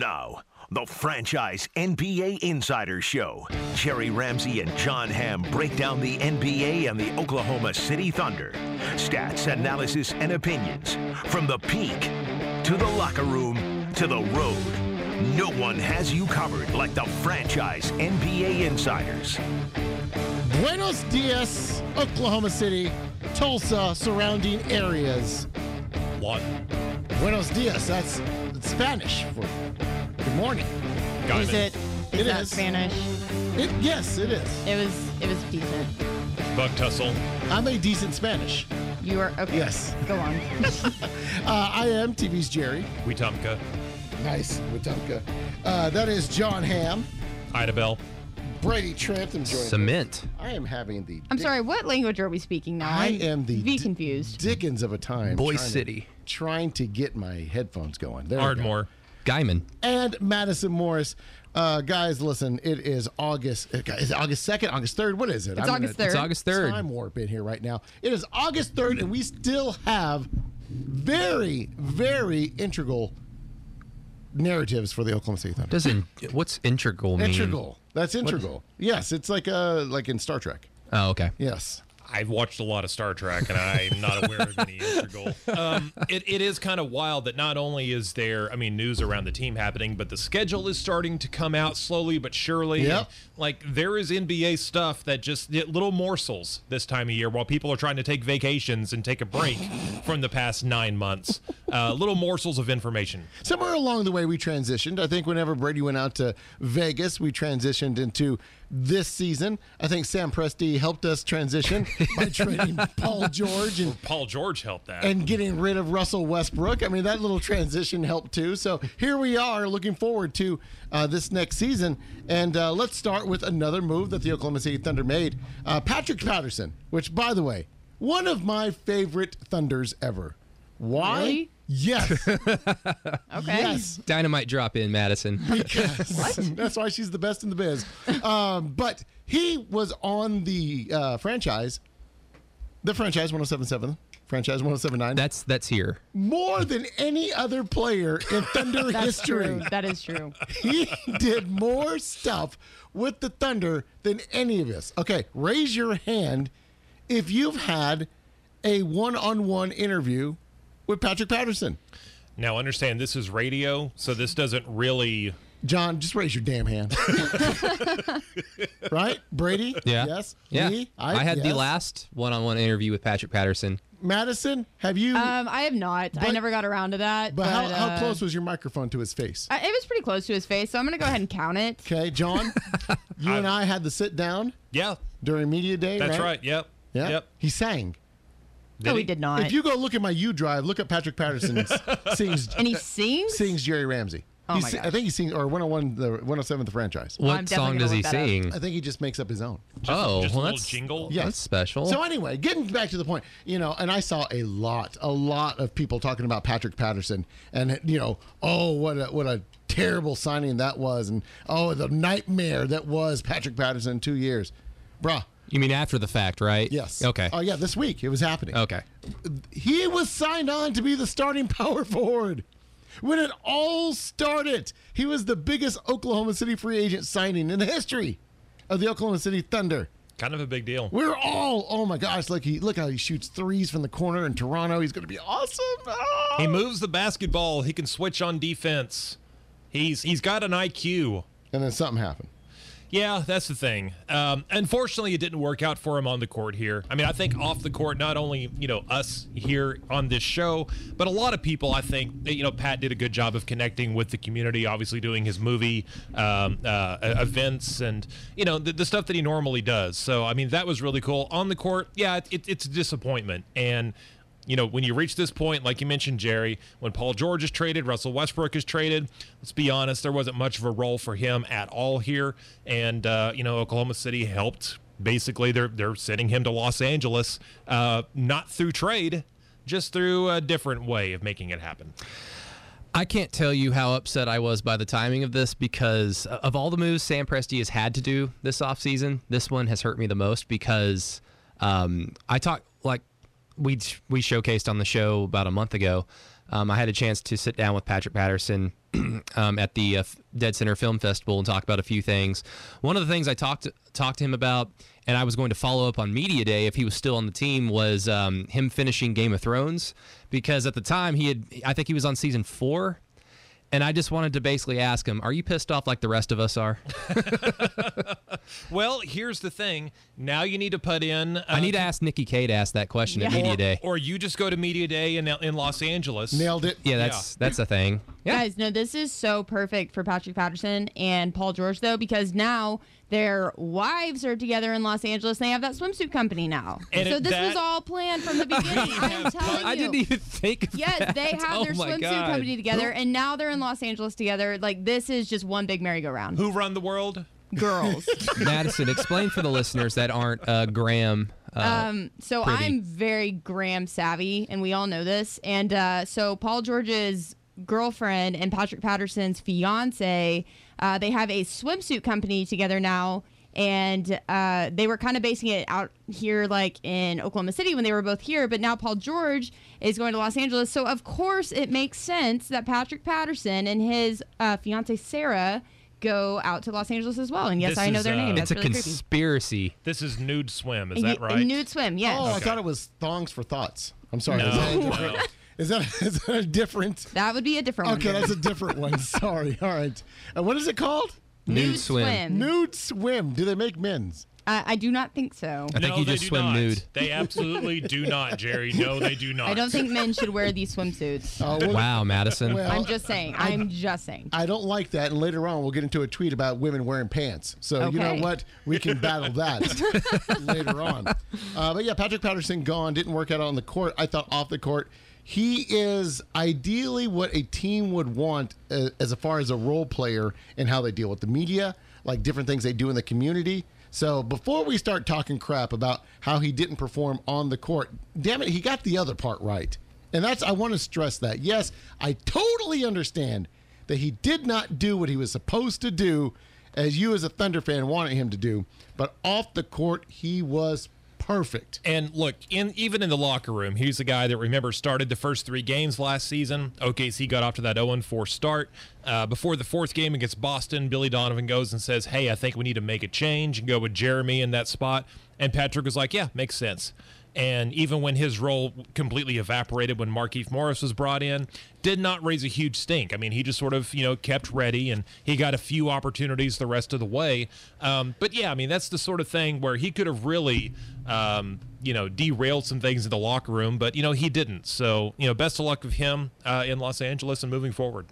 Now, the franchise NBA Insider Show. Jerry Ramsey and John Hamm break down the NBA and the Oklahoma City Thunder. Stats, analysis, and opinions. From the peak to the locker room to the road. No one has you covered like the franchise NBA Insiders. Buenos dias, Oklahoma City, Tulsa, surrounding areas. What? Buenos dias, that's, that's Spanish for good morning. Got Is it? Is It that is. Spanish? It, yes, it is. It was. It was decent. Buck tussle. I'm a decent Spanish. You are okay. Yes. Go on. Uh, I am TV's Jerry. Wetumpka. Nice, Wetumpka. Uh, that is John Ham. Idabel. Brady Trent. I'm joining. Cement. I am having the. I'm dick- sorry. What language are we speaking now? I I'm the Be confused. Dickens of a time. Boy trying to- City. trying to get my headphones going. There we go. Ardmore. Guymon. and Madison Morris. Uh, guys, listen, it is August. Is it August 2nd? August 3rd? What is it? It's August gonna- It's August 3rd. Time warp in here right now. It is August 3rd, and we still have very, very integral narratives for the Oklahoma City Thunder. Doesn't what's integral mean? Integral. That's integral. Yes, it's like uh like in Star Trek. Oh, okay. Yes. I've watched a lot of Star Trek, and I'm not aware of any integral. Um, it, it is kind of wild that not only is there, I mean, news around the team happening, but the schedule is starting to come out slowly but surely. Yep. And, like there is NBA stuff that just little morsels this time of year, while people are trying to take vacations and take a break from the past nine months. Uh, little morsels of information. Somewhere along the way, we transitioned. I think whenever Brady went out to Vegas, we transitioned into this season. I think Sam Presti helped us transition by trading Paul George and Paul George helped that. and getting rid of Russell Westbrook. I mean, that little transition helped too. So here we are, looking forward to uh, this next season. And uh, let's start with another move that the Oklahoma City Thunder made. Uh, Patrick Patterson, which, by the way, one of my favorite Thunders ever. Why? Really? Yes. Okay. yes. Dynamite drop in Madison. Because that's why she's the best in the biz. Um, but he was on the uh, franchise, the franchise 1077, franchise 1079, That's that's here. more than any other player in Thunder That's history. true. That is true. He did more stuff with the Thunder than any of us. Okay, raise your hand if you've had a one on one interview with Patrick Patterson. now, understand this is radio, so this doesn't really. John, just raise your damn hand. right? Brady? Yeah. Yes. Yeah. Me? I, had the last one-on-one interview with Patrick Patterson. Madison, have you? Um, I have not. I never got around to that. but how, how uh, close was your microphone to his face? I, it was pretty close to his face, so I'm gonna go ahead and count it. Okay, John, you and I had the sit down Yeah, during media day. that's right. right. Yep. Yeah. Yep. He sang. No, he did not. If you go look at my U drive, look at Patrick Patterson sings and he sings. sings Jerry Ramsey. Oh He my si- gosh. I think he sings or 101 the 107 the franchise. I'm What definitely song gonna does he look that up. sing? I think he just makes up his own. oh, Just a well, little that's, jingle. Yeah. that's special. So anyway, getting back to the point, you know, and I saw a lot, a lot of people talking about Patrick Patterson, and you know, oh, what a what a terrible signing that was, and oh, the nightmare that was Patrick Patterson in two years, bruh. You mean after the fact, right? Yes. Okay. Oh yeah, this week it was happening. okay. He was signed on to be the starting power forward. When it all started, he was the biggest Oklahoma City free agent signing in the history of the Oklahoma City Thunder. Kind of a big deal. We're all, oh my gosh, look he look how he shoots threes from the corner in Toronto. He's gonna be awesome. Oh. He moves the basketball. He can switch on defense. He's he's got an IQ. And then something happened. Yeah, that's the thing. Um, unfortunately, it didn't work out for him on the court here. I mean, I think off the court, not only you know us here on this show, but a lot of people. I think you know Pat did a good job of connecting with the community. Obviously, doing his movie um, uh, events and you know the, the stuff that he normally does. So I mean, that was really cool. On the court, yeah, it, it, it's a disappointment and you know, when you reach this point, like you mentioned, Jerry, when Paul George is traded, Russell Westbrook is traded. Let's be honest, there wasn't much of a role for him at all here, and uh, you know, Oklahoma City helped. Basically, they're they're sending him to Los Angeles, uh, not through trade, just through a different way of making it happen. I can't tell you how upset I was by the timing of this because of all the moves Sam Presti has had to do this offseason, this one has hurt me the most because um, I talked like we we showcased on the show about a month ago. um, I had a chance to sit down with Patrick Patterson um, at the uh, Dead Center Film Festival and talk about a few things. One of the things I talked talked to him about, and I was going to follow up on media day if he was still on the team, was um, him finishing Game of Thrones because at the time he had, I think he was on season four. And I just wanted to basically ask him, "Are you pissed off like the rest of us are?" Well, here's the thing. Now you need to put in. Uh, I need to ask Nikki K to ask that question at media day. or you just go to media day in in Los Angeles. Nailed it. Yeah, that's that's a thing. Yeah. Guys, no, this is so perfect for Patrick Patterson and Paul George, though, because now their wives are together in Los Angeles. And they have that swimsuit company now. And so it- this that- was all planned from the beginning. I'm telling you. I didn't even think of Yes, that. they have oh their swimsuit God. company together, and now they're in Los Angeles together. Like this is just one big merry-go-round. Who run the world? Girls. Madison, explain for the listeners that aren't uh, Graham. Uh, Um, so pretty. I'm very Graham savvy, and we all know this. And uh, so Paul George's girlfriend and Patrick Patterson's fiance, uh, they have a swimsuit company together now. And uh, they were kind of basing it out here, like in Oklahoma City when they were both here. But now Paul George is going to Los Angeles. So, of course, it makes sense that Patrick Patterson and his uh, fiance, Sarah, go out to Los Angeles as well. And yes, This I know is, their uh, name. it's That's a really creepy. conspiracy. This is nude swim. Is that right? Nude swim, yes. Oh, I thought it was thongs for thoughts. I'm sorry. No, is, that no. Different, is that is that a different? That would be a different Okay, one. Okay, that's a different one. Sorry. All right. Uh, what is it called? Nude swim. Nude swim. Do they make men's? I, I do not think so. I think no, you just swim not. nude. They absolutely do not, Jerry. No, they do not. I don't think men should wear these swimsuits. Uh, well, Wow, Madison. Well, I'm just saying. I'm just saying. I don't like that. And later on, we'll get into a tweet about women wearing pants. So you know what? We can battle that later on. Uh, but yeah, Patrick Patterson gone. Didn't work out on the court. I thought off the court. He is ideally what a team would want uh, as far as a role player and how they deal with the media, like different things they do in the community. So before we start talking crap about how he didn't perform on the court, damn it, he got the other part right. And that's I want to stress that. Yes, I totally understand that he did not do what he was supposed to do as you as a Thunder fan wanted him to do, but off the court he was perfect. And look, in even in the locker room, he's the guy that remember started the first three games last season. OKC got off to that 0-4 start. Uh, before the fourth game against Boston, Billy Donovan goes and says, "Hey, I think we need to make a change and go with Jeremy in that spot." And Patrick was like, "Yeah, makes sense." And even when his role completely evaporated when Markieff Morris was brought in, did not raise a huge stink. I mean, he just sort of, you know, kept ready and he got a few opportunities the rest of the way. Um, but yeah, I mean, that's the sort of thing where he could have really, um, you know, derailed some things in the locker room, but, you know, he didn't. So, you know, best of luck with him uh, in Los Angeles and moving forward.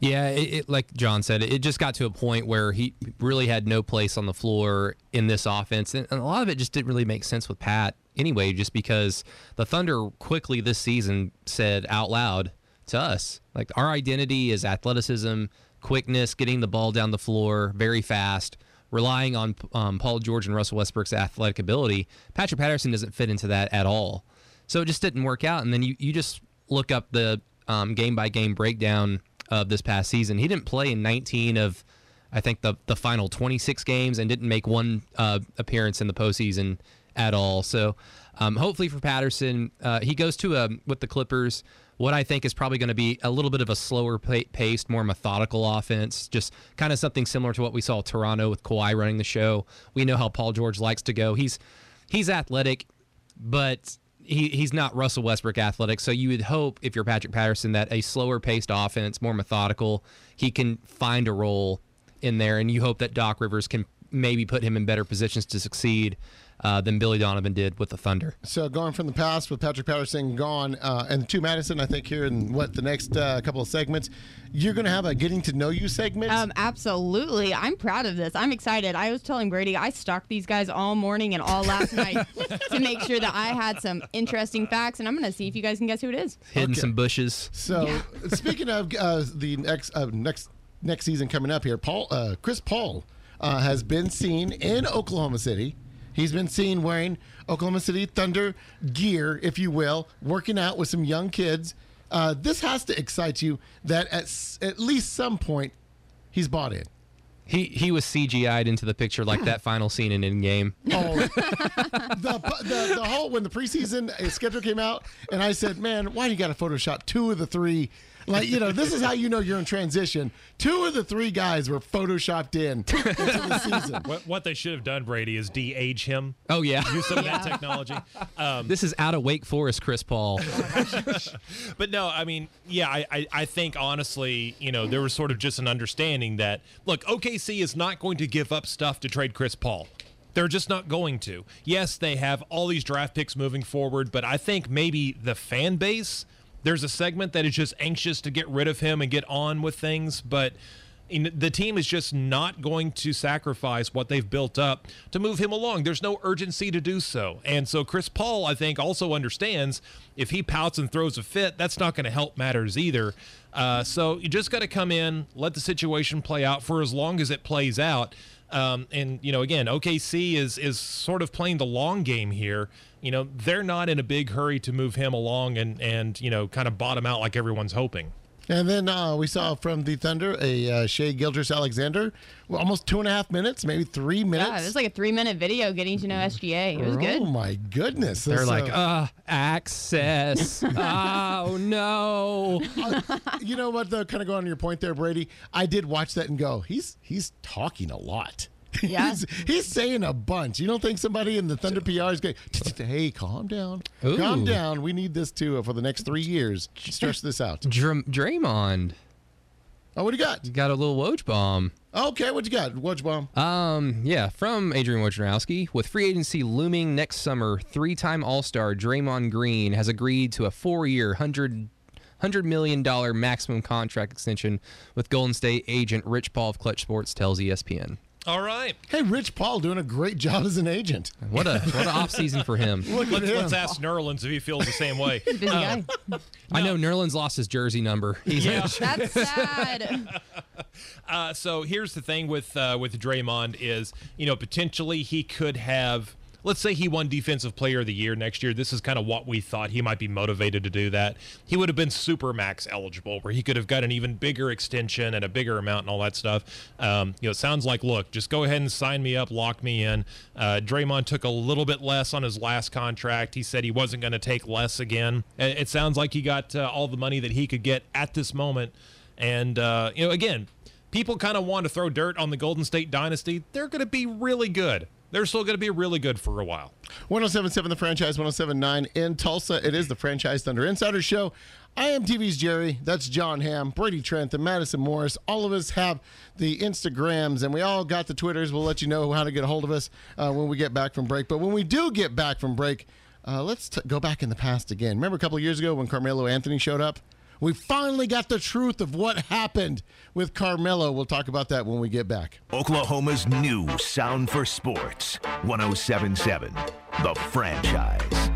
Yeah, it, it, like John said, it just got to a point where he really had no place on the floor in this offense, and, and a lot of it just didn't really make sense with Pat anyway. Just because the Thunder quickly this season said out loud to us, like our identity is athleticism, quickness, getting the ball down the floor very fast, relying on um, Paul George and Russell Westbrook's athletic ability. Patrick Patterson doesn't fit into that at all, so it just didn't work out. And then you you just look up the um, game by game breakdown of this past season. He didn't play in 19 of, I think the the final 26 games, and didn't make one uh, appearance in the postseason at all. So, um, hopefully for Patterson, uh, he goes to a with the Clippers. What I think is probably going to be a little bit of a slower pa- paced, more methodical offense, just kind of something similar to what we saw Toronto with Kawhi running the show. We know how Paul George likes to go. He's he's athletic, but he, he's not Russell Westbrook athletic. So you would hope if you're Patrick Patterson that a slower paced offense, more methodical, he can find a role in there, and you hope that Doc Rivers can maybe put him in better positions to succeed uh, than Billy Donovan did with the Thunder. So going from the past with Patrick Patterson gone, uh, and to Madison, I think here in what the next uh, couple of segments, you're going to have a getting to know you segment. Um, absolutely. I'm proud of this. I'm excited. I was telling Brady I stalked these guys all morning and all last night to make sure that I had some interesting facts, and I'm going to see if you guys can guess who it is. Hidden Okay. some bushes. So speaking of uh, the next uh, next next season coming up here, Paul uh, Chris Paul uh, has been seen in Oklahoma City. He's been seen wearing Oklahoma City Thunder gear, if you will, working out with some young kids. Uh, this has to excite you that at s- at least some point he's bought in. He he was CGI'd into the picture like that final scene in Endgame. Oh, the, the the whole when the preseason schedule came out, and I said, "Man, why do you got to Photoshop two of the three? Like, you know, this is how you know you're in transition. Two of the three guys were photoshopped in into the season. What, what they should have done, Brady, is de-age him. Oh yeah, Use some of that technology. Um, this is out of Wake Forest, Chris Paul. but no, I mean, yeah, I, I, I think honestly, you know, there was sort of just an understanding that look, OKC is not going to give up stuff to trade Chris Paul. They're just not going to. Yes, they have all these draft picks moving forward, but I think maybe the fan base, there's a segment that is just anxious to get rid of him and get on with things, but the team is just not going to sacrifice what they've built up to move him along. There's no urgency to do so. And so Chris Paul, I think, also understands if he pouts and throws a fit, that's not going to help matters either. Uh, so you just got to come in, let the situation play out for as long as it plays out. Um, and you know, again, OKC is is sort of playing the long game here. You know, they're not in a big hurry to move him along and and you know, kind of bottom out like everyone's hoping. And then uh, we saw from the Thunder a uh, Shai Gilgeous-Alexander, well, almost two and a half minutes, maybe three minutes. Yeah, it was like a three minute video getting to know SGA. It was good. Oh my goodness! They're So, like, uh, access. oh no. uh, you know what? Though, kind of going on your point there, Brady. I did watch that and go, he's he's talking a lot. Yeah. he's, he's saying a bunch. You don't think somebody in the Thunder PR is going, hey, calm down, calm down. We need this too for the next three years. Stretch this out. Dr- Draymond Oh, what do you got? You got a little Woj bomb. Okay, what you got? Woj bomb. Um, yeah, from Adrian Wojnarowski. With free agency looming next summer, three-time All-Star Draymond Green has agreed to a four-year, hundred hundred million dollar maximum contract extension with Golden State agent Rich Paul of Clutch Sports tells ESPN. All right. Hey, Rich Paul doing a great job as an agent. What a what an off season for him. Look Let's, him. let's ask Nerlens if he feels the same way. Busy guy. I know Nerlens lost his jersey number. He's That's sad. Uh, so here's the thing with uh, with Draymond is you know potentially he could have let's say he won defensive player of the year next year. This is kind of what we thought. He might be motivated to do that. He would have been super max eligible where he could have got an even bigger extension and a bigger amount and all that stuff. Um, you know it sounds like look just go ahead and sign me up lock me in. Uh, Draymond took a little bit less on his last contract. He said he wasn't going to take less again. It, sounds like he got uh, all the money that he could get at this moment. And uh, you know again people kind of want to throw dirt on the Golden State dynasty. They're going to be really good. They're still going to be really good for a while. 1077 The Franchise, 1079 in Tulsa. It is the Franchise Thunder Insider Show. I am TV's Jerry. That's John Ham, Brady Trent, and Madison Morris. All of us have the Instagrams, and we all got the Twitters. We'll let you know how to get a hold of us uh, when we get back from break. But when we do get back from break, uh, let's t- go back in the past again. Remember a couple years ago when Carmelo Anthony showed up? We finally got the truth of what happened with Carmelo. We'll talk about that when we get back. Oklahoma's new sound for sports 1077 The Franchise.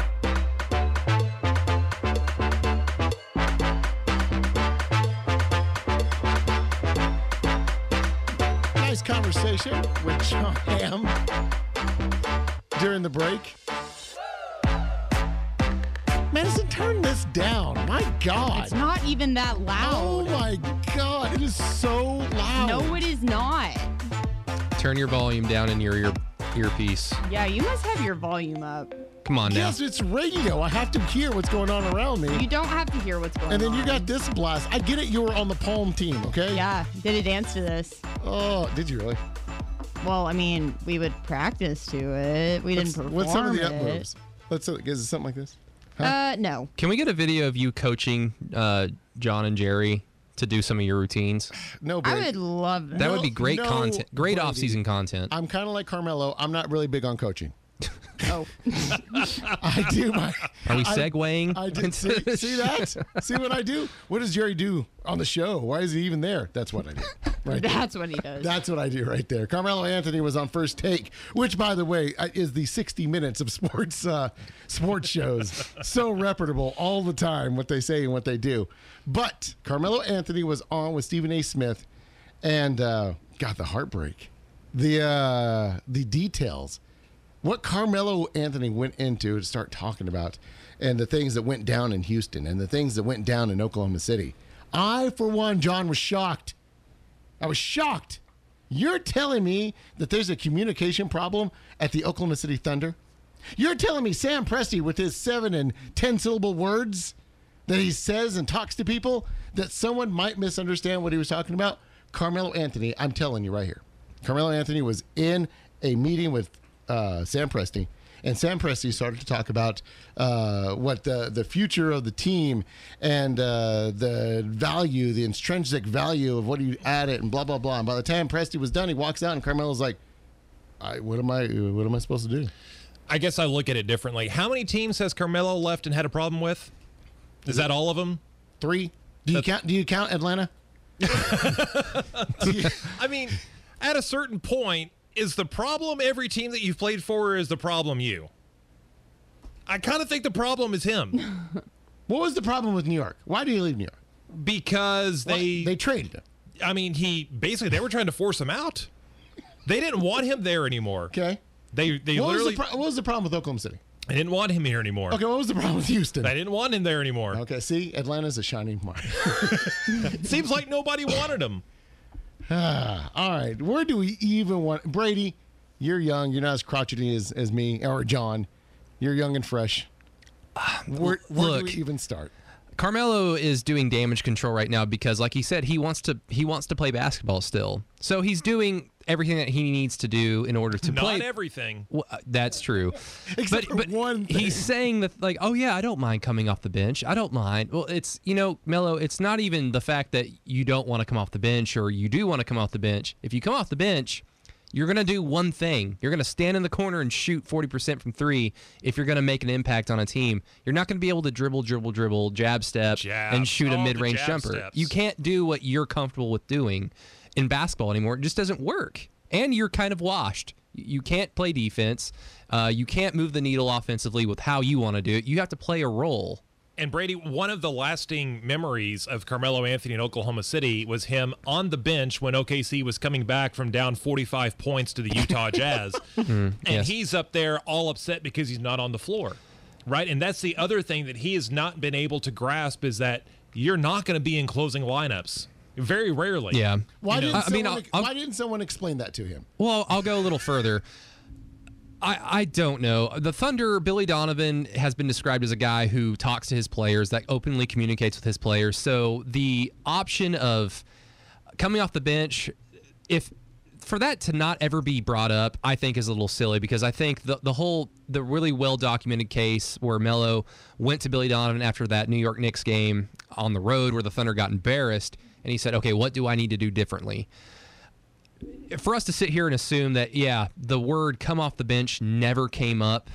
Nice conversation with John Ham during the break. Madison, turn this down. My God. It's not even that loud. Oh my God. It is so loud. No, it is not. Turn your volume down in your ear earpiece. Yeah, you must have your volume up. Come on now. Yes, it's radio. I have to hear what's going on around me. You don't have to hear what's going on. And then you got this blast. I get it. You were on the Palm team, okay? Yeah, did a dance to this. Oh, did you really? Well, I mean, we would practice to it. We didn't What's, perform what's some of the up it. moves? Let's. uh, Is it something like this? Uh, no. Can we get a video of you coaching uh, John and Jerry to do some of your routines? No, but I would love that. That No, would be great no, content. Great Brady. off-season content. I'm kind of like Carmelo. I'm not really big on coaching. Oh, I do my. Are we I- segueing? I did see, see that. See what I do? What does Jerry do on the show? Why is he even there? That's what I do. Right. there. that's what he does. That's what I do right there. Carmelo Anthony was on First Take, which, by the way, uh, is the 60 minutes of sports uh, sports shows. so reputable all the time, what they say and what they do. But Carmelo Anthony was on with Stephen A. Smith, and uh, got the heartbreak, the uh, the details, what Carmelo Anthony went into to start talking about, and the things that went down in Houston and the things that went down in Oklahoma City. I, for one, John, was shocked. I was shocked. You're telling me that there's a communication problem at the Oklahoma City Thunder? You're telling me Sam Presti, with his seven and 10 syllable words that he says and talks to people, that someone might misunderstand what he was talking about? Carmelo Anthony, I'm telling you right here. Carmelo Anthony was in a meeting with uh, Sam Presti, and Sam Presti started to talk about uh, what the the future of the team and uh, the value, the intrinsic value of what you add it, and blah blah blah. And by the time Presti was done, he walks out, and Carmelo's like, I, "What am I? What am I supposed to do?" I guess I look at it differently. How many teams has Carmelo left and had a problem with? Is that all of them? Three? Do you count? Do you count Atlanta? I mean, at a certain point, is the problem every team that you've played for, or is the problem you? I kind of think the problem is him What was the problem with New York? Why did he leave New York? because they, they traded him. I mean, he basically they were trying to force him out. They didn't want him there anymore. Okay. They they What was, literally the pro- what was the problem with Oklahoma City? I didn't want him here anymore. Okay, what was the problem with Houston? I didn't want him there anymore. Okay, see, Atlanta's a shining mark. Seems like nobody wanted him. Ah, all right, where do we even want Brady? You're young. You're not as crotchety as, as me or John. You're young and fresh. Where, where do look. we even start? Carmelo is doing damage control right now because, like he said, he wants to he wants to play basketball still. So he's doing everything that he needs to do in order to Not play. everything. Well, uh, that's true. Except but for but one thing. he's saying that like, oh yeah, I don't mind coming off the bench. I don't mind. Well, it's you know, Melo. It's not even the fact that you don't want to come off the bench or you do want to come off the bench. If you come off the bench, you're gonna do one thing. You're gonna stand in the corner and shoot 40% from three. If you're gonna make an impact on a team, you're not gonna be able to dribble, dribble, dribble, jab step, Jab. and shoot Oh, a mid-range jumper. steps. You can't do what you're comfortable with doing in basketball anymore. It just doesn't work. And you're kind of washed. You can't play defense. Uh, you can't move the needle offensively with how you want to do it. You have to play a role. And Brady, one of the lasting memories of Carmelo Anthony in Oklahoma City was him on the bench when OKC was coming back from down 45 points to the Utah Jazz. and Mm-hmm. yes. he's up there all upset because he's not on the floor. Right? And that's the other thing that he has not been able to grasp is that you're not going to be in closing lineups. Very rarely. Yeah. Why You know, didn't I mean, someone, I'll- I'll- why didn't someone explain that to him? Well, I'll go a little further. I, I don't know. The Thunder, Billy Donovan has been described as a guy who talks to his players, that openly communicates with his players. So the option of coming off the bench, if for that to not ever be brought up, I think is a little silly because I think the the whole the really well documented case where Melo went to Billy Donovan after that New York Knicks game on the road where the Thunder got embarrassed, and he said, "Okay, what do I need to do differently?" for us to sit here and assume that yeah the word come off the bench never came up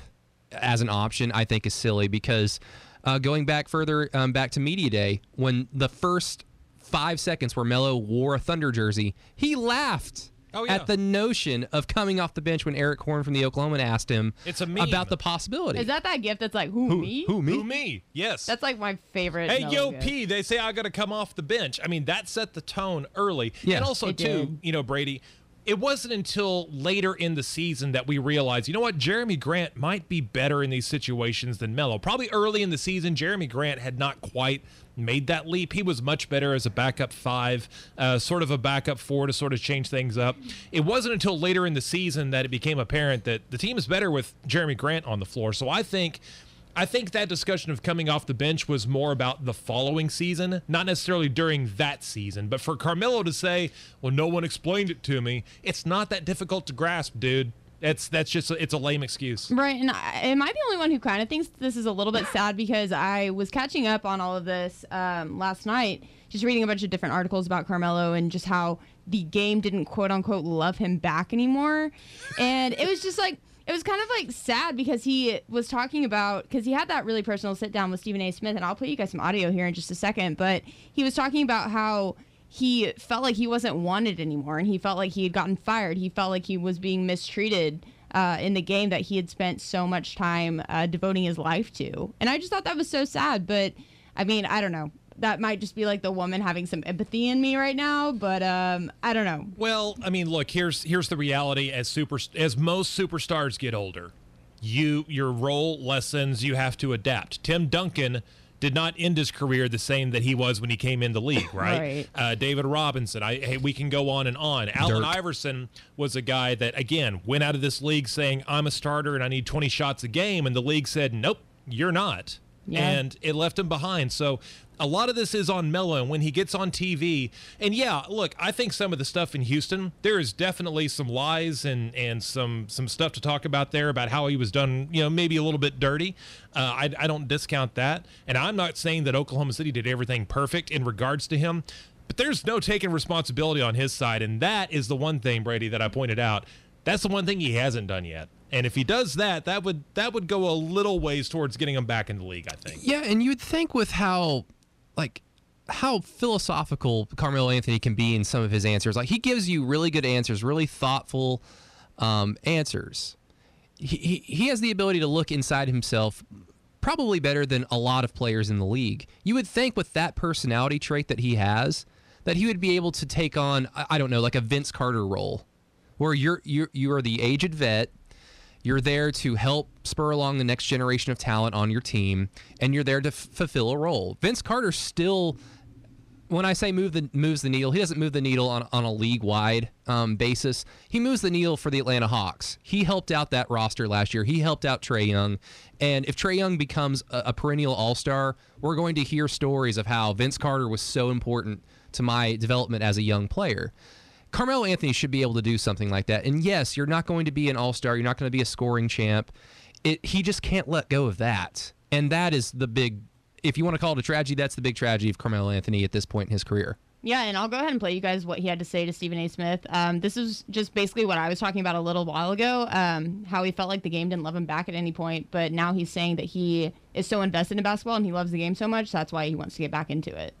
as an option i think is silly because uh, going back further um, back to media day when the first five seconds where melo wore a thunder jersey he laughed Oh, yeah. at the notion of coming off the bench when Erik Horne from the oklahoma asked him It's a meme. about the possibility Is that that gift that's like who, me? who me Who me? Yes. That's like my favorite. Hey, Melo yo, gift. P, they say I got to come off the bench. I mean, that set the tone early. Yeah. And also, too, did. you know, Brady, it wasn't until later in the season that we realized, you know what, Jerami Grant might be better in these situations than Melo. Probably early in the season, Jerami Grant had not quite made that leap. He was much better as a backup five, uh, sort of a backup four to sort of change things up. It wasn't until later in the season that it became apparent that the team is better with Jerami Grant on the floor. So I think I think that discussion of coming off the bench was more about the following season, not necessarily during that season. But for Carmelo to say, "Well, no one explained it to me," it's not that difficult to grasp, dude. It's that's just it's a lame excuse. Right, and I, am I the only one who kind of thinks this is a little bit sad because I was catching up on all of this um, last night, just reading a bunch of different articles about Carmelo and just how the game didn't quote unquote love him back anymore, and it was just like it was kind of like sad because he was talking about because he had that really personal sit down with Stephen A. Smith, and I'll play you guys some audio here in just a second, but he was talking about how he felt like he wasn't wanted anymore and he felt like he had gotten fired. He felt like he was being mistreated uh, in the game that he had spent so much time uh, devoting his life to. And I just thought that was so sad. But I mean, I don't know. That might just be like the woman having some empathy in me right now. But um, I don't know. Well, I mean, look here's here's the reality. As super as most superstars get older, you your role lessens. You have to adapt. Tim Duncan did not end his career the same that he was when he came in the league, right? Right. Uh, David Robinson, I hey, we can go on and on. Allen Iverson was a guy that again went out of this league saying I'm a starter and I need 20 shots a game, and the league said nope, you're not, Yeah. and it left him behind. So. A lot of this is on Melo when he gets on TV. And yeah, look, I think some of the stuff in Houston, there is definitely some lies and and some some stuff to talk about there about how he was done, you know, maybe a little bit dirty. Uh, I, I don't discount that. And I'm not saying that Oklahoma City did everything perfect in regards to him, but there's no taking responsibility on his side. And that is the one thing, Brady, that I pointed out. That's the one thing he hasn't done yet. And if he does that, that would that would go a little ways towards getting him back in the league, I think. Yeah, and you'd think with how, like, how philosophical Carmelo Anthony can be in some of his answers. Like, he gives you really good answers, really thoughtful um, answers. He, he, he has the ability to look inside himself probably better than a lot of players in the league. You would think with that personality trait that he has, that he would be able to take on, I, don't know, like a Vince Carter role, where you're you're you are the aged vet. You're there to help spur along the next generation of talent on your team, and you're there to f- fulfill a role. Vince Carter still, when I say move the moves the needle, he doesn't move the needle on, on a league wide um, basis. He moves the needle for the Atlanta Hawks. He helped out that roster last year. He helped out Trae Young, and if Trae Young becomes a, a perennial All Star, we're going to hear stories of how Vince Carter was so important to my development as a young player. Carmelo Anthony should be able to do something like that. And yes, you're not going to be an all star. You're not going to be a scoring champ. It, he just can't let go of that. And that is the big, if you want to call it a tragedy, that's the big tragedy of Carmelo Anthony at this point in his career. Yeah, and I'll go ahead and play you guys what he had to say to Stephen A. Smith. Um, this is just basically what I was talking about a little while ago. Um, how he felt like the game didn't love him back at any point, but now he's saying that he is so invested in basketball and he loves the game so much that's why he wants to get back into it.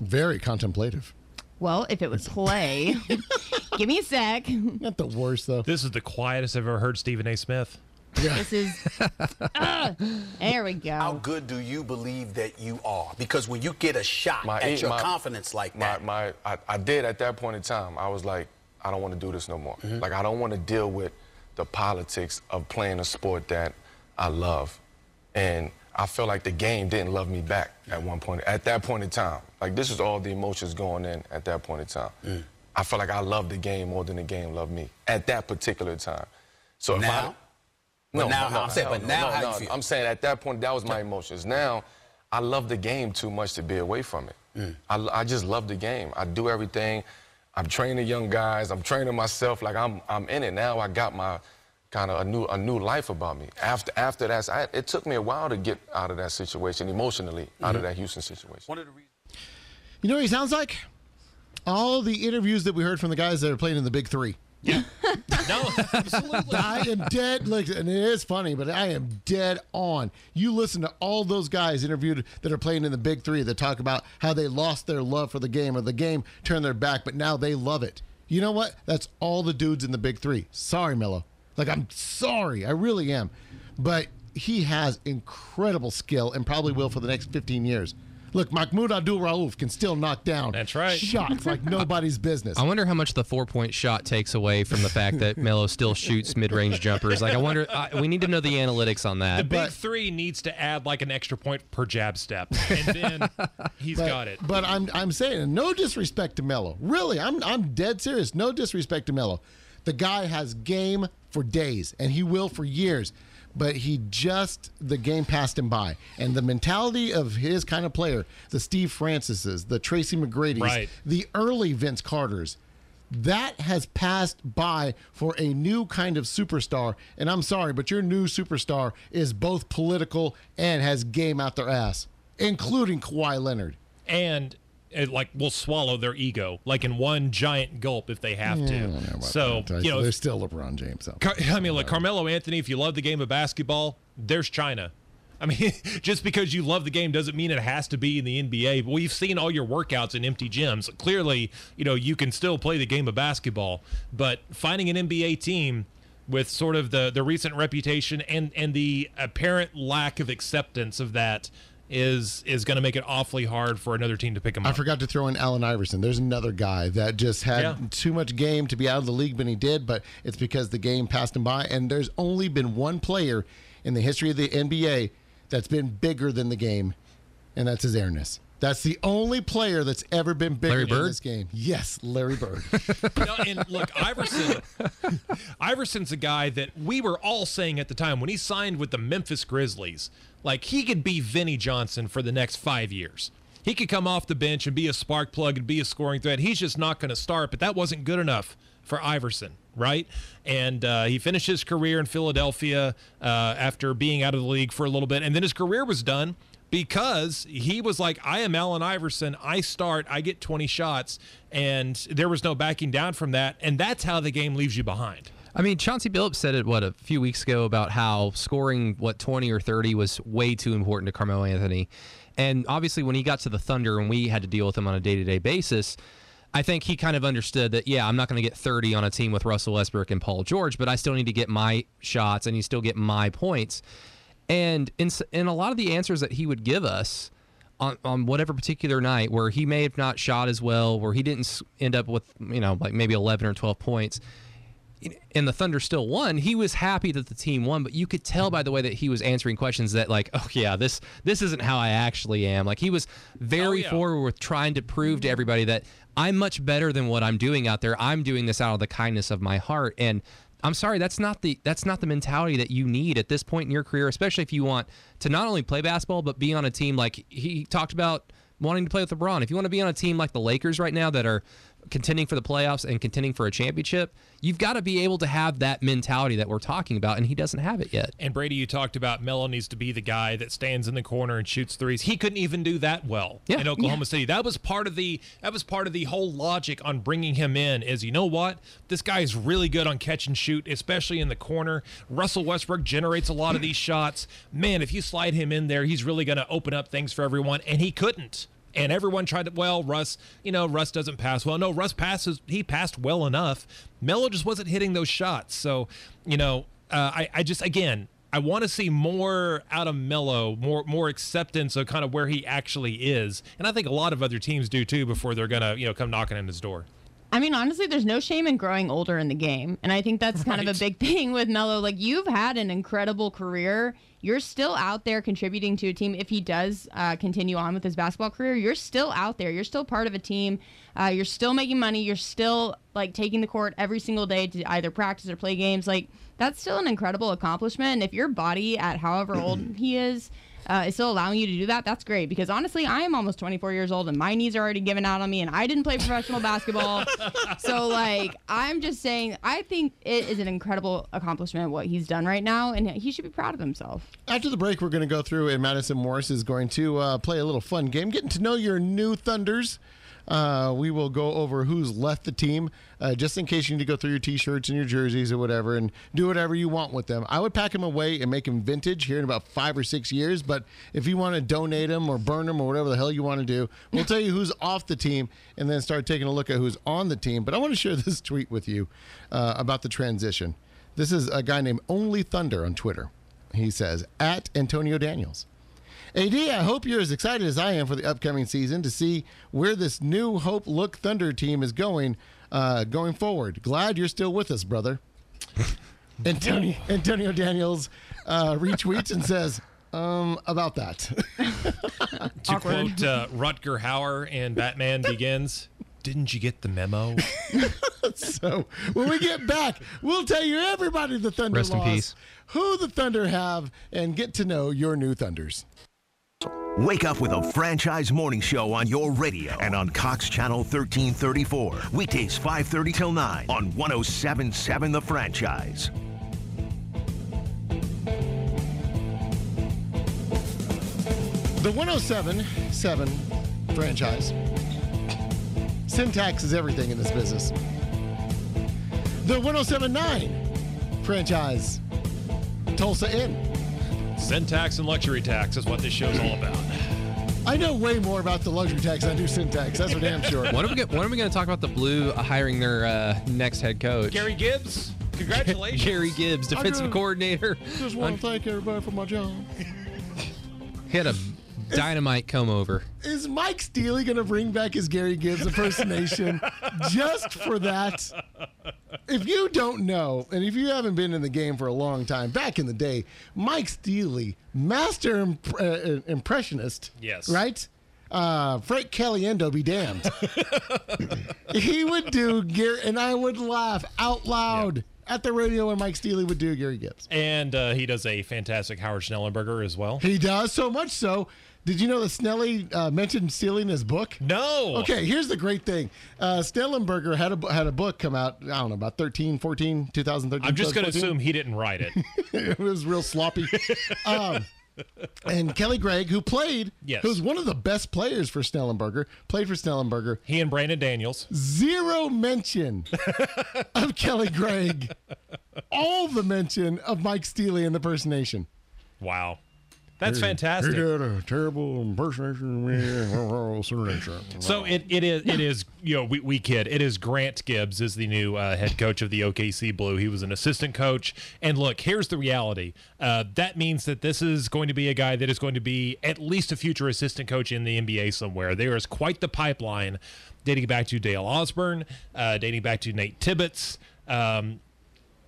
Very contemplative. Well, if it was play, give me a sec. Not the worst though. This is the quietest I've ever heard Stephen A. Smith. This is. Ah, there we go. How good do you believe that you are? Because when you get a shot My- at your my- confidence like my, that, my I, I did at that point in time. I was like, I don't want to do this no more. Mm-hmm. Like I don't want to deal with the politics of playing a sport that I love, and I felt like the game didn't love me back at one point. At that point in time, like this is all the emotions going in at that point in time. Mm. I felt like I loved the game more than the game loved me at that particular time. So if Now? I, But now how- I'm saying, but now no, no. I'm saying at that point that was my emotions. Now, I love the game too much to be away from it. Mm. I, I just love the game. I do everything. I'm training young guys. I'm training myself. Like I'm I'm in it now. I got my kind of a new a new life about me. After after that, I, it took me a while to get out of that situation emotionally, out Mm-hmm. of that Houston situation. one of the reasons. You know what he sounds like? All the interviews that we heard from the guys that are playing in the Big Three. Yeah. No, absolutely. I am dead. Like, and it is funny, but I am dead on. You listen to all those guys interviewed that are playing in the Big Three that talk about how they lost their love for the game or the game turned their back, but now they love it. You know what? That's all the dudes in the Big Three. Sorry, Melo. Like, I'm sorry. I really am. But he has incredible skill and probably will for the next 15 years. Look, Mahmoud Abdul Rauf can still knock down That's right. shots like nobody's business. I wonder how much the four point shot takes away from the fact that Melo still shoots mid range jumpers. Like, I wonder, I, we need to know the analytics on that. The big But- three needs to add like an extra point per jab step, and then he's but, got it. But I'm I'm saying no disrespect to Melo. Really, I'm I'm dead serious. No disrespect to Melo. The guy has game for days, and he will for years. But he just the game passed him by, and the mentality of his kind of player, the Steve Francis's, the Tracy McGrady's, Right. the early Vince Carter's, that has passed by for a new kind of superstar. And I'm sorry, but your new superstar is both political and has game out their ass, including Kawhi Leonard. and it like will swallow their ego like in one giant gulp if they have to. So you know, there's still LeBron James. So. Car- I mean, like Carmelo Anthony, if you love the game of basketball, there's China. I mean, just because you love the game doesn't mean it has to be in the NBA. But we've seen all your workouts in empty gyms. Clearly, you know, you can still play the game of basketball, but finding an NBA team with sort of the the recent reputation and and the apparent lack of acceptance of that is is going to make it awfully hard for another team to pick him I up. I forgot to throw in Allen Iverson. There's another guy that just had Yeah. too much game to be out of the league when he did, but it's because the game passed him by. And there's only been one player in the history of the NBA that's been bigger than the game, and that's his airness. That's the only player that's ever been bigger Larry than this game. Yes, Larry Bird. No, and look, Iverson. Iverson's a guy that we were all saying at the time when he signed with the Memphis Grizzlies, like he could be Vinnie Johnson for the next five years. He could come off the bench and be a spark plug and be a scoring threat. He's just not going to start, but that wasn't good enough for Iverson, right? And uh, he finished his career in Philadelphia uh, after being out of the league for a little bit, and then his career was done because he was like, I am Allen Iverson. I start, I get 20 shots, and there was no backing down from that. And that's how the game leaves you behind. I mean, Chauncey Billups said it what a few weeks ago about how scoring what 20 or 30 was way too important to Carmelo Anthony. And obviously, when he got to the Thunder and we had to deal with him on a day to day basis, I think he kind of understood that, yeah, I'm not going to get 30 on a team with Russell Westbrook and Paul George, but I still need to get my shots and you still get my points. And in, in a lot of the answers that he would give us on, on whatever particular night where he may have not shot as well, where he didn't end up with, you know, like maybe 11 or 12 points, and the Thunder still won, he was happy that the team won. But you could tell by the way that he was answering questions that, like, oh yeah, this this isn't how I actually am. Like he was very Oh, yeah. forward with trying to prove to everybody that I'm much better than what I'm doing out there. I'm doing this out of the kindness of my heart. And I'm sorry, that's not the that's not the mentality that you need at this point in your career, especially if you want to not only play basketball but be on a team like he talked about wanting to play with LeBron. If you want to be on a team like the Lakers right now that are contending for the playoffs and contending for a championship, you've got to be able to have that mentality that we're talking about, and he doesn't have it yet. And Brady, you talked about Melo needs to be the guy that stands in the corner and shoots threes. He couldn't even do that well Yeah. in Oklahoma City. That was part of the that was part of the whole logic on bringing him in. Is you know what this guy is really good on catch and shoot, especially in the corner. Russell Westbrook generates a lot of these shots. Man, if you slide him in there, he's really going to open up things for everyone, and he couldn't. And everyone tried to, well, Russ, you know, Russ doesn't pass well. No, Russ passes, he passed well enough. Melo just wasn't hitting those shots. So, you know, uh, I, I just, again, I want to see more out of Melo, more more acceptance of kind of where he actually is. And I think a lot of other teams do too before they're to, you know, come knocking on his door. I mean, honestly, there's no shame in growing older in the game. And I think that's kind of a big thing with Melo. Like, you've had an incredible career. You're still out there contributing to a team. If he does uh, continue on with his basketball career, you're still out there. You're still part of a team. Uh, you're still making money. You're still, like, taking the court every single day to either practice or play games. Like, that's still an incredible accomplishment. And if your body, at however old he is, uh, is still allowing you to do that, that's great. Because honestly, I am almost 24 years old and my knees are already giving out on me, and I didn't play professional basketball. so, like, I'm just saying, I think it is an incredible accomplishment what he's done right now, and he should be proud of himself. After the break, we're going to go through, and Madison Morris is going to uh, play a little fun game, getting to know your new Thunders. Uh, we will go over who's left the team, uh, just in case you need to go through your T-shirts and your jerseys or whatever, and do whatever you want with them. I would pack them away and make them vintage here in about five or six years. But if you want to donate them or burn them or whatever the hell you want to do, we'll tell you who's off the team, and then start taking a look at who's on the team. But I want to share this tweet with you uh, about the transition. This is a guy named Only Thunder on Twitter. He says at Antonio Daniels. AD, I hope you're as excited as I am for the upcoming season to see where this new Hope Look Thunder team is going uh, going forward. Glad you're still with us, brother. Antonio, Antonio Daniels uh, retweets and says, um, about that. To quote uh, Rutger Hauer in Batman Begins, didn't you get the memo? so when we get back, we'll tell you everybody the Thunder Rest in lost, peace. who the Thunder have, and get to know your new Thunders. Wake up with a franchise morning show on your radio and on Cox Channel 1334. Weekdays 5:30 till 9 on 1077 The Franchise. The 1077 franchise. Syntax is everything in this business. The 1079 franchise. Tulsa Inn. Syntax and luxury tax is what this show's all about. I know way more about the luxury tax than I do syntax. That's for damn sure. When are we, go- when are we going to talk about the Blue hiring their uh, next head coach? Gary Gibbs, congratulations. Gary Gibbs, defensive do- coordinator. Just want to thank everybody for my job. He had a dynamite come over. Is Mike Steely going to bring back his Gary Gibbs impersonation just for that? if you don't know, and if you haven't been in the game for a long time, back in the day, Mike Steely, master imp- uh, impressionist. Yes. Right? Uh, Frank Caliendo be damned. he would do Gary, and I would laugh out loud at the radio when Mike Steely would do Gary Gibbs. And uh, he does a fantastic Howard Schnellenberger as well. He does so much so. Did you know that Snelly uh, mentioned stealing his book? No. Okay, here's the great thing. Uh, Snellenberger had a had a book come out. I don't know about 13, 14, 2013. I'm just going to assume he didn't write it. it was real sloppy. um, and Kelly Gregg, who played, Yes. who's one of the best players for Snellenberger, played for Snellenberger. He and Brandon Daniels. Zero mention of Kelly Gregg. All the mention of Mike Steely in the impersonation. Wow. That's fantastic. He did a terrible impersonation. So it, it is it is you know we, we kid it is Grant Gibbs is the new uh, head coach of the OKC Blue. He was an assistant coach, and look, here's the reality. Uh, that means that this is going to be a guy that is going to be at least a future assistant coach in the NBA somewhere. There is quite the pipeline dating back to Dale Osborne, uh, dating back to Nate Tibbetts. Um,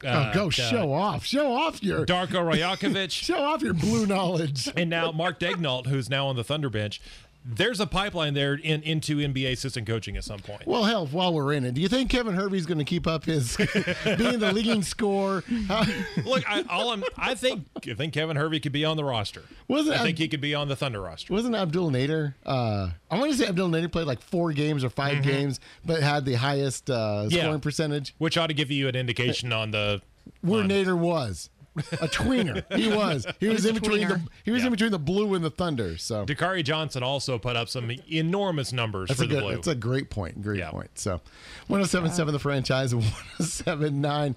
oh, go uh, show off. Show off your Darko Rajakovic. show off your blue knowledge. and now Mark Daigneault, who's now on the Thunder bench. There's a pipeline there in, into NBA assistant coaching at some point. Well, hell, while we're in it, do you think Kevin Hervey's going to keep up his being the leading scorer? Look, I, all I'm, I think I think Kevin Hervey could be on the roster. Wasn't I think Ab- he could be on the Thunder roster. wasn't Abdul Nader? Uh, I want to say Abdul Nader played like four games or 5 games, but had the highest uh, Mm-hmm. Yeah. scoring percentage. Which ought to give you an indication on the. Where on- Nader was a tweener. He was. He was, was in between the he was Yeah. in between the blue and the thunder. So Dakari Johnson also put up some enormous numbers That's for a the good. Blue. That's a great point. Great Yeah. point. So, 107.7 the franchise, 107.9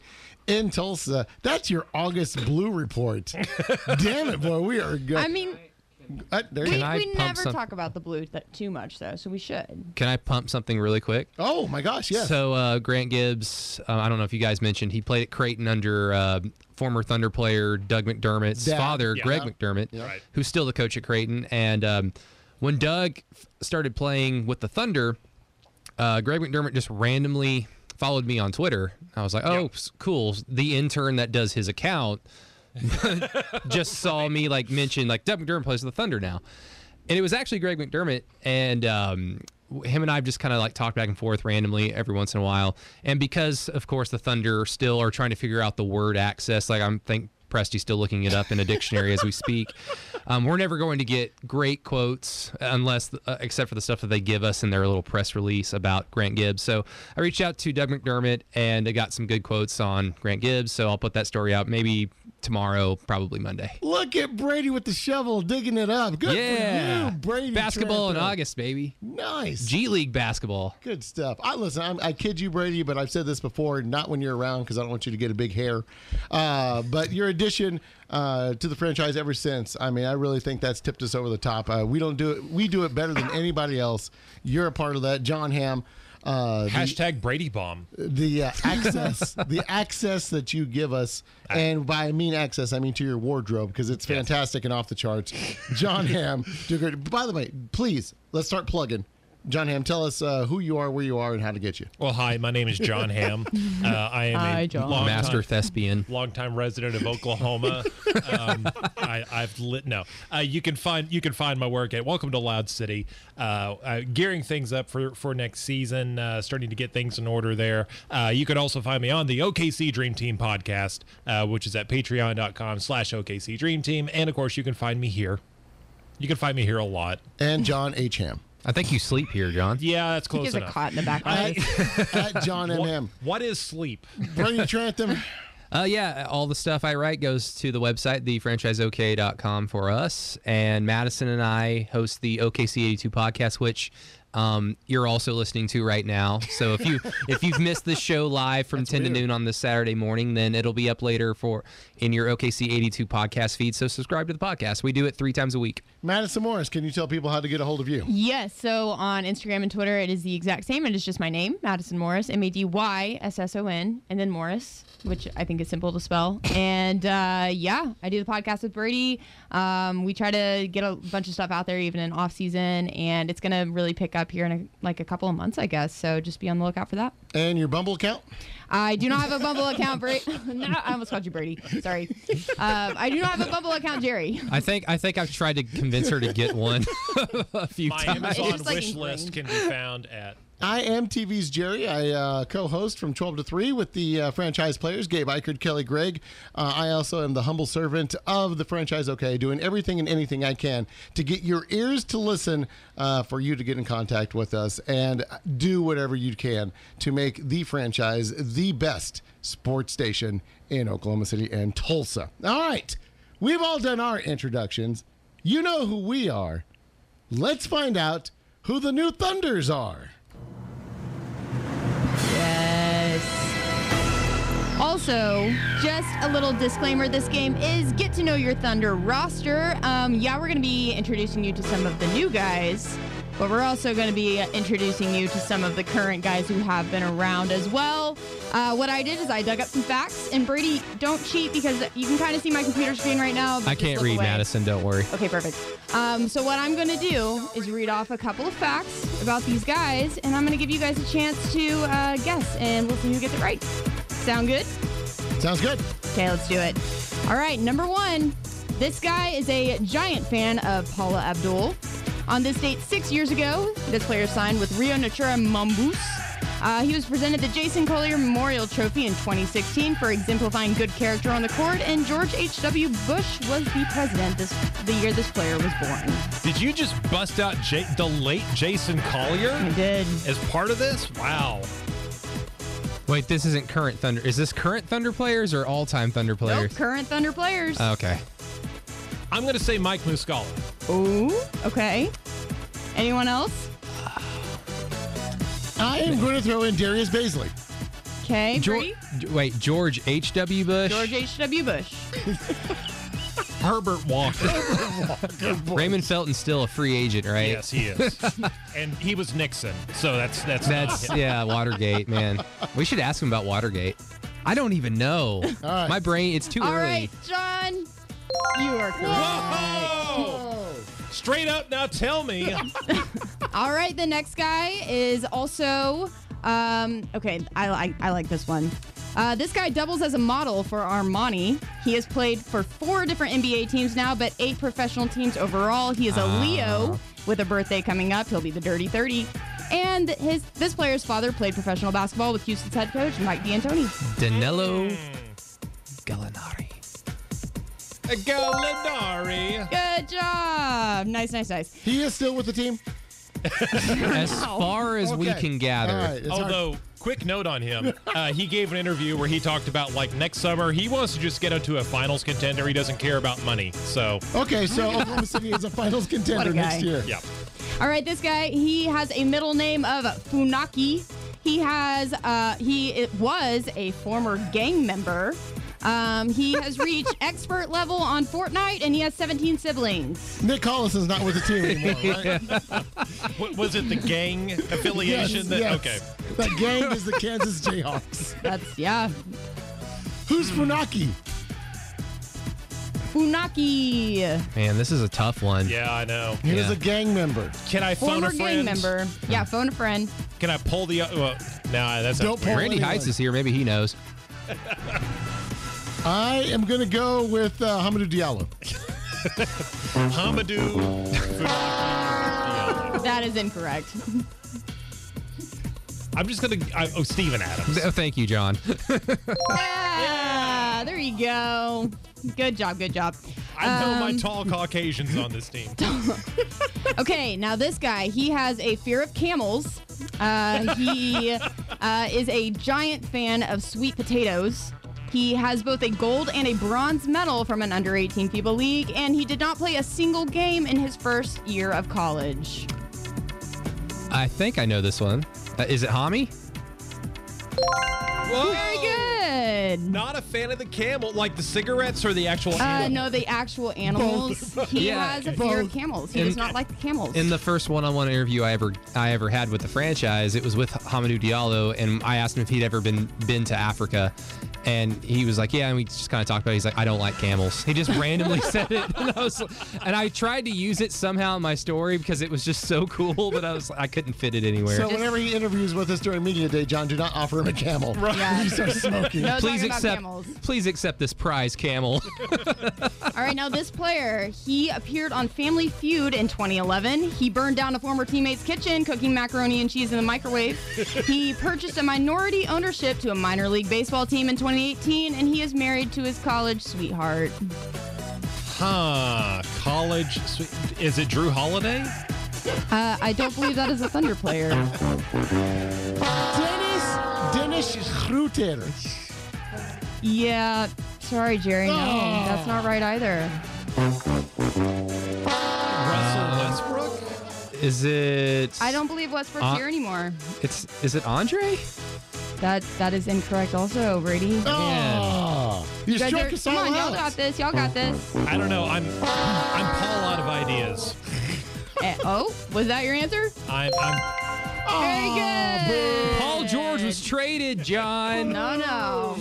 in Tulsa. That's your August Blue report. Damn it, boy, we are good. I mean, Uh, there you we. I we never some- talk about the blue th- too much though, so we should. Can I pump something really quick? Oh my gosh, yes. So uh, Grant Gibbs, uh, I don't know if you guys mentioned, he played at Creighton under uh, former Thunder player Doug McDermott's Dad. father, Yeah. Greg McDermott, Right. who's still the coach at Creighton. And um, when Doug started playing with the Thunder, uh, Greg McDermott just randomly followed me on Twitter. I was like, oh, cool. The intern that does his account just saw me like mention like Doug McDermott plays the Thunder now, and it was actually Greg McDermott and um, him and I've just kind of like talked back and forth randomly every once in a while, and because of course the Thunder still are trying to figure out the word access, like I'm think Presti's still looking it up in a dictionary as we speak. Um, we're never going to get great quotes unless, uh, except for the stuff that they give us in their little press release about Grant Gibbs. So I reached out to Doug McDermott and I got some good quotes on Grant Gibbs. So I'll put that story out maybe tomorrow, probably Monday. Look at Brady with the shovel digging it up. Good yeah, for you, Brady. basketball in August, baby. Nice. G League basketball. Good stuff. I listen. I'm, I kid you, Brady, but I've said this before. Not when you're around, because I don't want you to get a big hair. Uh, but your addition uh, to the franchise ever since. I mean, I really think that's tipped us over the top. Uh, we don't do it. We do it better than anybody else. You're a part of that, John Ham. Uh, the, Hashtag Brady Bomb. the uh, access, the access that you give us, and by I mean access, I mean to your wardrobe because it's fantastic and off the charts. John Ham. By the way, please let's start plugging. John Ham, tell us uh, who you are, where you are, and how to get you. Well, hi, my name is John Ham. Uh, I am Hi, a John. long Master time, thespian. longtime resident of Oklahoma. um, I, I've lit no. Uh, you can find you can find my work at Welcome to Loud City. Uh, uh, gearing things up for for next season, uh, starting to get things in order there. Uh, you can also find me on the OKC Dream Team podcast, uh, which is at Patreon.com/slash OKC Dream Team, and of course you can find me here. You can find me here a lot. And John H. Ham I think you sleep here, John. Yeah, that's He close gives a enough. cot in the back at, office. at John M. What- M. what is sleep? Brady Trantham. Uh, yeah, all the stuff I write goes to the website, thefranchiseok.com for us. And Madison and I host the OKC 82 podcast, which um, you're also listening to right now. So if you if you've missed the show live from 10 weird. to noon on this Saturday morning, then it'll be up later for in your OKC 82 podcast feed. So subscribe to the podcast. We do it three times a week. Madison Morris, can you tell people how to get a hold of you? Yes, so on Instagram and Twitter, it is the exact same. It is just my name, Madison Morris, M A D Y S S O N, and then Morris, which I think is simple to spell. And uh, yeah, I do the podcast with Brady. Um, we try to get a bunch of stuff out there, even in off season, and it's gonna really pick up up here in a, like a couple of months, I guess. So just be on the lookout for that. And your Bumble account? I do not have a Bumble account, Brady. no, I almost called you Brady. Sorry. Um, I do not have a Bumble account, Jerry. I think I think I've tried to convince her to get one a few My times. Amazon just like wish list can be found at I am TV's Jerry. I uh, co-host from 12 to 3 with the uh, franchise players, Gabe Ikard, Kelly Gregg. Uh, I also am the humble servant of the franchise OK, doing everything and anything I can to get your ears to listen uh, for you to get in contact with us and do whatever you can to make the franchise the best sports station in Oklahoma City and Tulsa. All right. We've all done our introductions. You know who we are. Let's find out who the new Thunders are. Also, just a little disclaimer this game is get to know your Thunder roster. Um, yeah, we're going to be introducing you to some of the new guys, but we're also going to be introducing you to some of the current guys who have been around as well. Uh, what I did is I dug up some facts, and Brady, don't cheat because you can kind of see my computer screen right now. I can't read away. Madison. Don't worry. Okay, perfect. Um, so what I'm going to do is read off a couple of facts about these guys, and I'm going to give you guys a chance to uh, guess, and we'll see who gets it right. Sound good? Sounds good. Okay, let's do it. All right, number one. This guy is a giant fan of Paula Abdul. On this date six years ago, this player signed with Rio Natura Monbus. Uh, he was presented the Jason Collier Memorial Trophy in 2016 for exemplifying good character on the court, and George H.W. Bush was the president this the year this player was born. Did you just bust out J- the late Jason Collier I did. as part of this? Wow. Wait, this isn't current Thunder. Is this current Thunder players or all-time Thunder Nope, players? current Thunder players. Oh, okay. I'm going to say Mike Muscala. Ooh, okay. Anyone else? I am going to throw in Darius Bazley. Okay, George, wait, George H.W. Bush, George H.W. Bush. Herbert Walker. Raymond Felton's still a free agent, right? yes, he is. and he was Nixon, so that's that's That's not yeah, Watergate, man. We should ask him about Watergate. I don't even know. right. My brain, it's too All early. right, John. You are correct. Whoa! Straight up, now tell me. All right, the next guy is also um, okay. I like I like this one. Uh, this guy doubles as a model for Armani. He has played for four different NBA teams now, but eight professional teams overall. He is a Leo with a birthday coming up. He'll be the Dirty Thirty. And his this player's father played professional basketball with Houston's head coach Mike D'Antoni. Danilo Gallinari. Gallinari. Good job. Nice, nice, nice. He is still with the team. As far as we Okay. can gather. All right. It's hard- Although, quick note on him, uh, he gave an interview where he talked about like next summer he wants to just get into a finals contender. He doesn't care about money. So, Okay, so Oklahoma City is a finals contender guy. next year. yeah. All right, this guy, he has a middle name of Funaki. He has, uh, he it was a former gang member. Um, he has reached expert level on Fortnite, and he has 17 siblings. Nick Collison's not with the team anymore, right? Was it the gang affiliation? Yes, that, yes. Okay. That gang is the Kansas Jayhawks. That's yeah, Who's Funaki? Funaki, Man, this is a tough one. Yeah, I know. He was Yeah. a gang member. Can I phone former a friend? gang member. Yeah, phone a friend. Can I pull the? Well, nah, that's Don't not pull. Randy anyone. Heights is here. Maybe he knows. I am going to go with uh, Hamidou Diallo. Hamidou. Funaki. That is incorrect. I'm just gonna. Oh, Steven Adams. Oh, thank you, John. yeah, there you go. Good job, good job. I know my Um, tall Caucasians on this team. Okay, now this guy, he has a fear of camels. Uh, he uh, is a giant fan of sweet potatoes. He has both a gold and a bronze medal from an under 18 FIBA league, and he did not play a single game in his first year of college. I think I know this one. Uh, is it Hami? Very good. Good. Not a fan of the camel, like the cigarettes or the actual Uh, animal? no, the actual animals. He Yeah, has a fear of both. camels. He In- does not like the camels. In the first one-on-one interview I ever I ever had with the franchise, it was with Hamidou Diallo, and I asked him if he'd ever been been to Africa, and he was like, "Yeah." And we just kind of talked about. it. He's like, "I don't like camels." He just randomly said it, and I was, and I tried to use it somehow in my story because it was just so cool, but I was I couldn't fit it anywhere. So whenever he interviews with us during media day, John, do not offer him a camel. Right. Yeah. He starts smoking. no please about accept camels. please accept this prize camel. All right, now this player, he appeared on Family Feud in 2011. He burned down a former teammate's kitchen cooking macaroni and cheese in the microwave. he purchased a minority ownership to a minor league baseball team in 2018, and he is married to his college sweetheart. Huh. College. sweet- Is it Jrue Holiday? Uh, I don't believe that is a Thunder player. Dennis Dennis Schröder. Yeah, sorry, Jerry. No, Oh. that's not right either. Russell Westbrook? Is it? I don't believe Westbrook's Uh, here anymore. It's is it Andre? That that is incorrect. Also, Brady. Oh, you You guys struck are- us come all on, y'all got this. Y'all got this. I don't know. I'm I'm Paul out of ideas. Eh, oh, was that your answer? I'm, I'm Very good. Paul George was traded, John. No, no.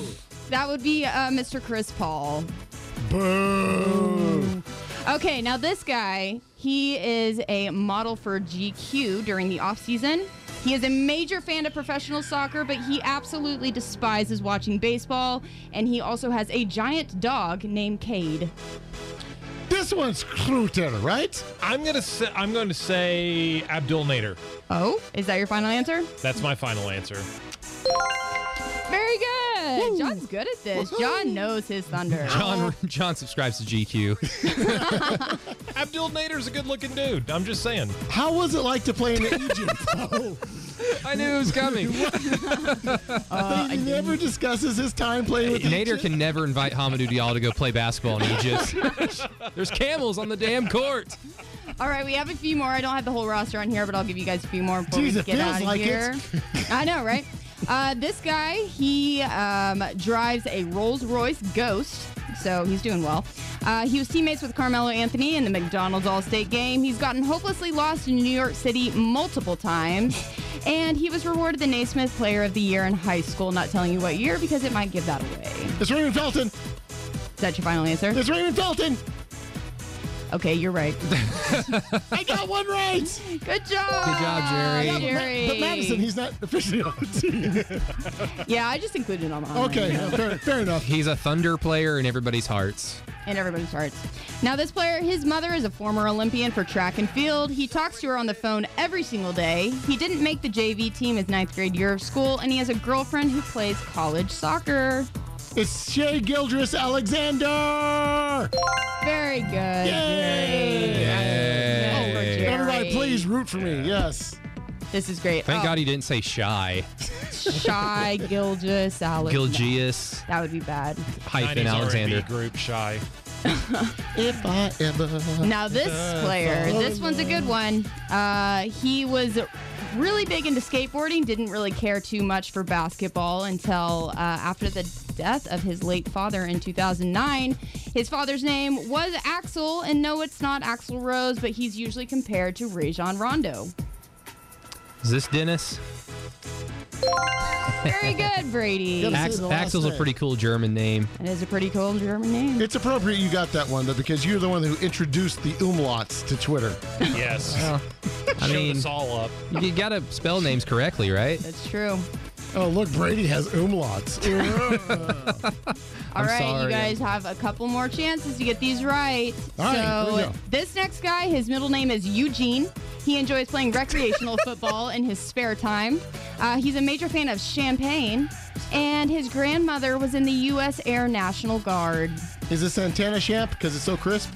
That would be uh, Mr. Chris Paul. Boo. Okay, now this guy, he is a model for GQ during the off season. He is a major fan of professional soccer, but he absolutely despises watching baseball. And he also has a giant dog named Cade. This one's Schröder, right? I'm gonna say I'm going to say Abdul Nader. Oh, is that your final answer? That's my final answer. Very good. John's good at this. John knows his thunder. John John subscribes to GQ. Abdul Nader's a good-looking dude. I'm just saying. How was it like to play in Egypt? oh, I knew it was coming. Uh, he never discusses his time playing with Nader Egypt. can never invite Hamidou Diallo to go play basketball in Egypt. There's camels on the damn court. All right, we have a few more. I don't have the whole roster on here, but I'll give you guys a few more before Jeez, we it get feels out of like it. here. I know, right? Uh, this guy, he um, drives a Rolls Royce Ghost, so he's doing well. Uh, he was teammates with Carmelo Anthony in the McDonald's All State game. He's gotten hopelessly lost in New York City multiple times. And he was rewarded the Naismith Player of the Year in high school. Not telling you what year because it might give that away. It's Raymond Felton. Is that your final answer? It's Raymond Felton. Okay, you're right. I got one right. Good job. Good job, Jerry. Ma- Jerry. but Madison, he's not officially on the team. Yeah, I just included him on. Okay, yeah, fair, fair enough. He's a Thunder player in everybody's hearts. in everybody's hearts. Now, this player, his mother is a former Olympian for track and field. He talks to her on the phone every single day. He didn't make the JV team his ninth grade year of school, and he has a girlfriend who plays college soccer. It's Shai Gilgeous Alexander. Very good. Yay! Over Jerry. Everybody, please root for me. Yes. This is great. Thank Oh, God he didn't say shy. Shy Gilgis Alexander. Gilgius That would be bad. hyphen Alexander. R&B group shy. If I ever. Now this player, this one's a good one. Uh, he was really big into skateboarding. Didn't really care too much for basketball until uh, after the death of his late father in 2009. His father's name was Axel, and no, it's not Axl Rose, but he's usually compared to Rajon Rondo. Is this Dennis? Very good, Brady. Gotta It say Ax- the last Axel's a pretty cool German name. is a pretty cool German name. It's appropriate you got that one though because you're the one who introduced the umlauts to Twitter. Yes. I Showed mean, us all up. you gotta spell names correctly, right? That's true. Oh look, Brady has umlauts. All right, you guys have a couple more chances to get these right. All right, here we so this next guy, his middle name is Eugene. He enjoys playing recreational football in his spare time. Uh, he's a major fan of champagne, and his grandmother was in the U.S. Air National Guard. Is this Santana Champ because it's so crisp?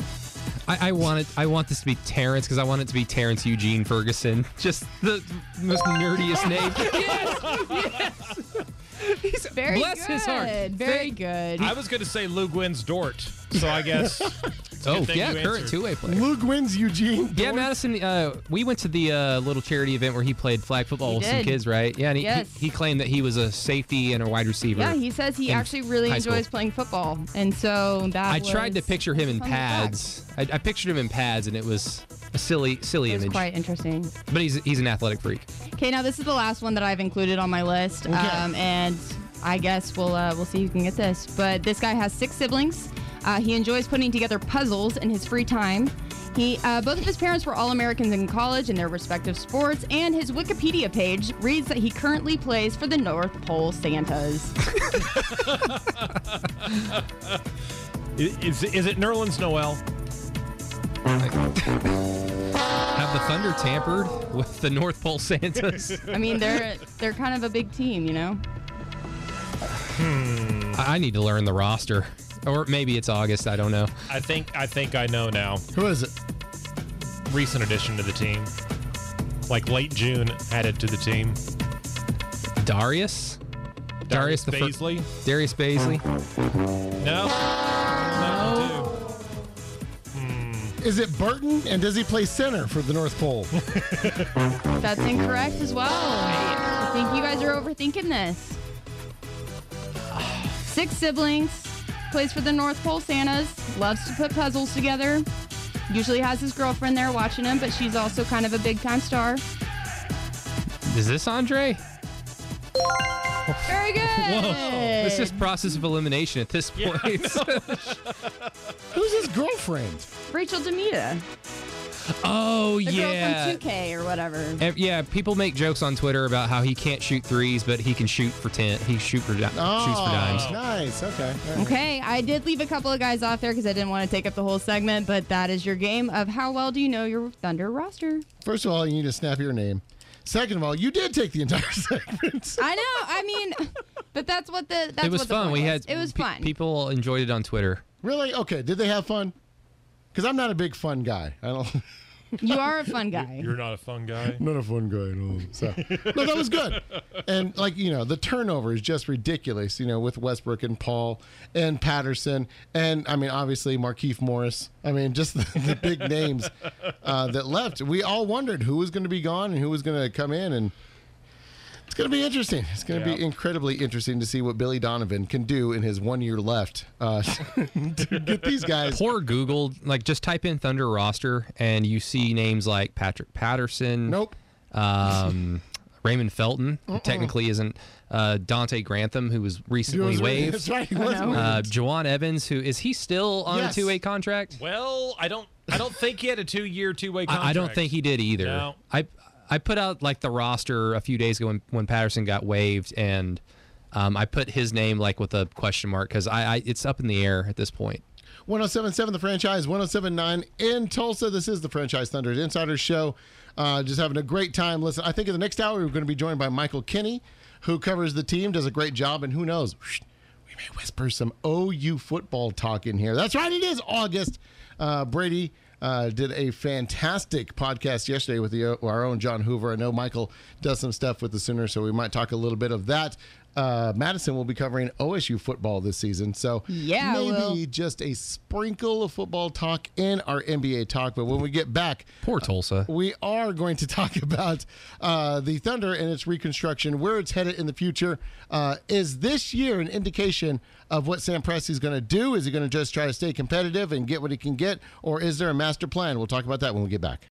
I, I want it. I want this to be Terrance because I want it to be Terrance Eugene Ferguson. Just the most nerdiest name. yes, yes. He's, Very bless good. his heart. Very Thank- good. I was going to say Luguentz Dort, so I guess a Oh good yeah, current two-way player. Luguentz Eugene. Yeah, Madison. Uh, we went to the uh, little charity event where he played flag football He with some did. kids, right? Yeah, and he, Yes. he, he claimed that he was a safety and a wide receiver. Yeah, he says he in actually really high school. enjoys playing football, and so that I tried to was picture him in fun to pads. I, I pictured him in pads, and it was a silly, silly It was image. quite interesting. But he's he's an athletic freak. Okay, now this is the last one that I've included on my list, um, and I guess we'll uh, we'll see who can get this. But this guy has six siblings. Uh, he enjoys putting together puzzles in his free time. He uh, both of his parents were all Americans in college in their respective sports, and his Wikipedia page reads that he currently plays for the North Pole Santas. Is, is, is it Nerlens Noel? Have the Thunder tampered with the North Pole Santas? I mean, they're they're kind of a big team, you know. I I need to learn the roster, or maybe it's August. I don't know. I think I think I know now. Who is it? Recent addition to the team. Like late June added to the team. Darius. Darius the fir- Darius Bazley. No. No. Hmm. Is it Burton? And does he play center for the North Pole? That's incorrect as well. I think you guys are overthinking this. Six siblings, plays for the North Pole Santas, loves to put puzzles together. Usually has his girlfriend there watching him, but she's also kind of a big time star. Is this Andre? Very good. Whoa. It's just process of elimination at this point. Who's his girlfriend? Rachel DeMita, oh the yeah. girl from 2K or whatever. And, yeah, people make jokes on Twitter about how he can't shoot threes, but he can shoot for ten. He shoot for di- shoots Oh, for dimes. nice. Okay. All right. Okay, I did leave a couple of guys off there because I didn't want to take up the whole segment, but that is your game of how well do you know your Thunder roster? First of all, you need to snap your name. Second of all, you did take the entire segment. I know. I mean, but that's what the that's it was what the fun. point We was. had it was pe- fun. People enjoyed it on Twitter. really? Okay. Did they have fun? Because I'm not a big fun guy. I don't. You are a fun guy. You're not a fun guy. Not a fun guy at all. So, no, that was good. And like you know, the turnover is just ridiculous. You know, with Westbrook and Paul and Patterson, and I mean, obviously Markieff Morris. I mean, just the, the big names uh, that left. We all wondered who was going to be gone and who was going to come in, and it's going to be interesting. It's going to be incredibly interesting to see what Billy Donovan can do in his one year left uh, to get these guys. Poor Google, like just type in Thunder roster and you see names like Patrick Patterson. Nope. Um, Raymond Felton, who technically isn't. Uh, Donte Grantham, who was recently waived. That's right. He was know. waived. Uh, Jawun Evans, who is he still on Yes. a two-way contract? Well, I don't I don't think he had a two year, two way contract. I, I don't think he did either. No. I I put out like the roster a few days ago when, when Patterson got waived, and um, I put his name like with a question mark because I, I it's up in the air at this point. 1077 the franchise 1079 in tulsa. This is the franchise thunders insider show. Uh, just having a great time. Listen i think in the next hour we're going to be joined by michael kinney who covers the team does a great job and who knows we may whisper some ou football talk in here. That's right it is august. Uh, brady uh, did a fantastic podcast yesterday with the, our own John Hoover. I know Michael does some stuff with the Sooners, so we might talk a little bit of that. Uh, Madison will be covering OSU football this season, so Yeah, maybe just a sprinkle of football talk in our NBA talk. But when we get back, Poor Tulsa. we are going to talk about uh, the Thunder and its reconstruction, where it's headed in the future. Uh, is this year an indication of what Sam Presti is going to do? Is he going to just try to stay competitive and get what he can get, or is there a master plan? We'll talk about that when we get back.